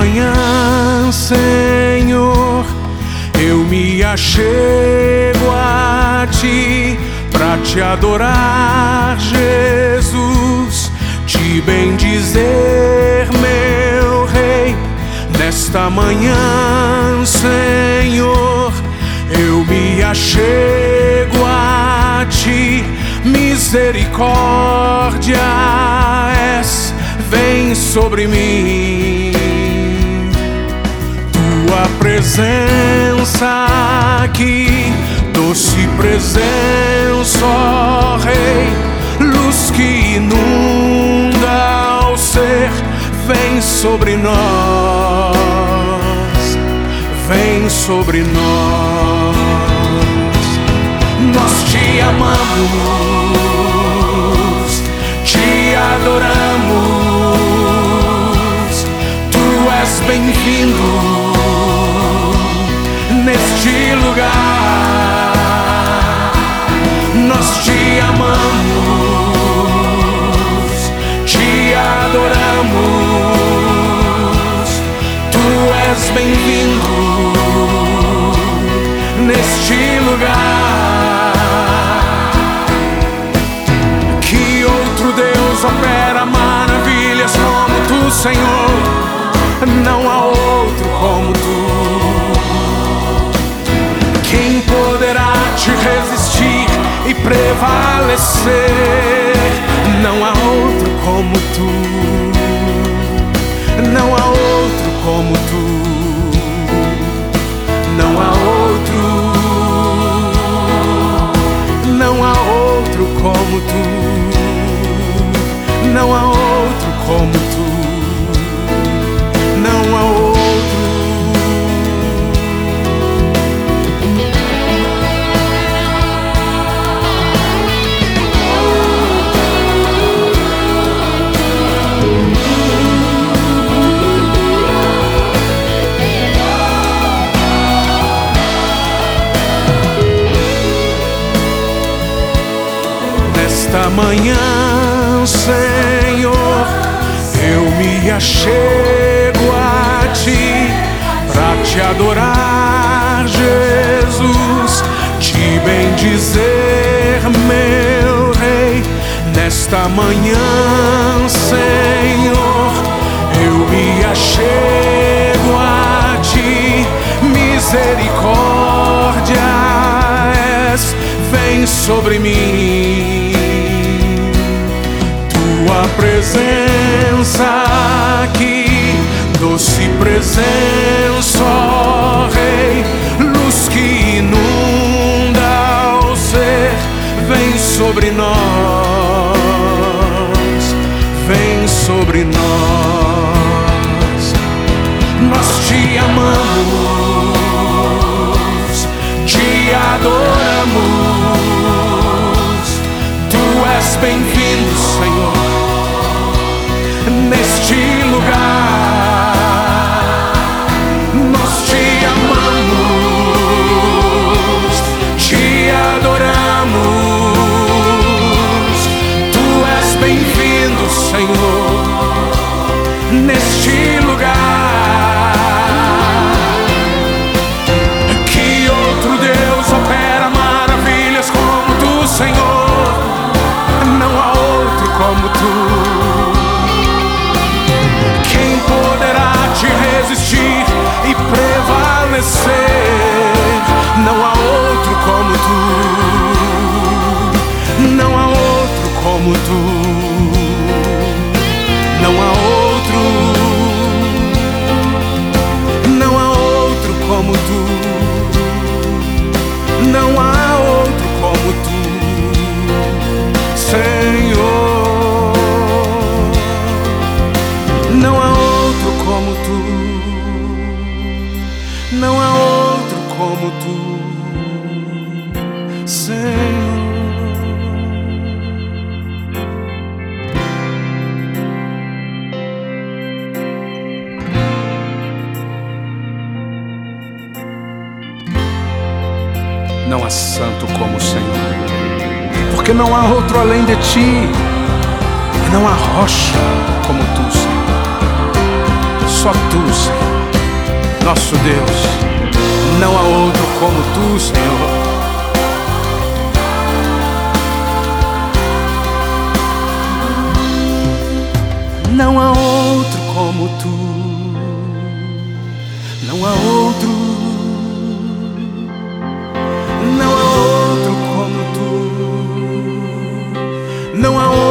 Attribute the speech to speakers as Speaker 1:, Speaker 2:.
Speaker 1: Manhã, Senhor, eu me achego a ti para te adorar, Jesus, te bendizer, meu Rei. Nesta manhã, Senhor, eu me achego a ti, misericórdia és, vem sobre mim. Tua presença aqui, doce presença, ó Rei, luz que inunda o ser, vem sobre nós, vem sobre nós. Nós te amamos, te adoramos, tu és bem-vindo neste lugar. Nós te amamos, te adoramos, tu és bem-vindo neste lugar. Que outro Deus opera maravilhas como tu, Senhor? Não há poderá te resistir e prevalecer? Não há outro como tu. Não há outro como tu. Não há outro. Não há outro como tu. Não há outro como tu. Nesta manhã, Senhor, eu me achego a ti para te adorar, Jesus, te bendizer, meu Rei. Nesta manhã, Senhor, eu me achego a ti, misericórdia és, vem sobre mim. Presença aqui, doce presença, ó Rei, luz que inunda o ser, vem sobre nós, neste lugar. Que outro Deus opera maravilhas como tu, Senhor? Não há outro como tu. Quem poderá te resistir e prevalecer? Não há outro como tu. Não há outro como tu. não há santo como o Senhor. Porque não há outro além de ti, e não há rocha como tu, Senhor. Só tu, Senhor, nosso Deus. Não há outro como tu, Senhor. Não há outro como tu. Não há outro Não há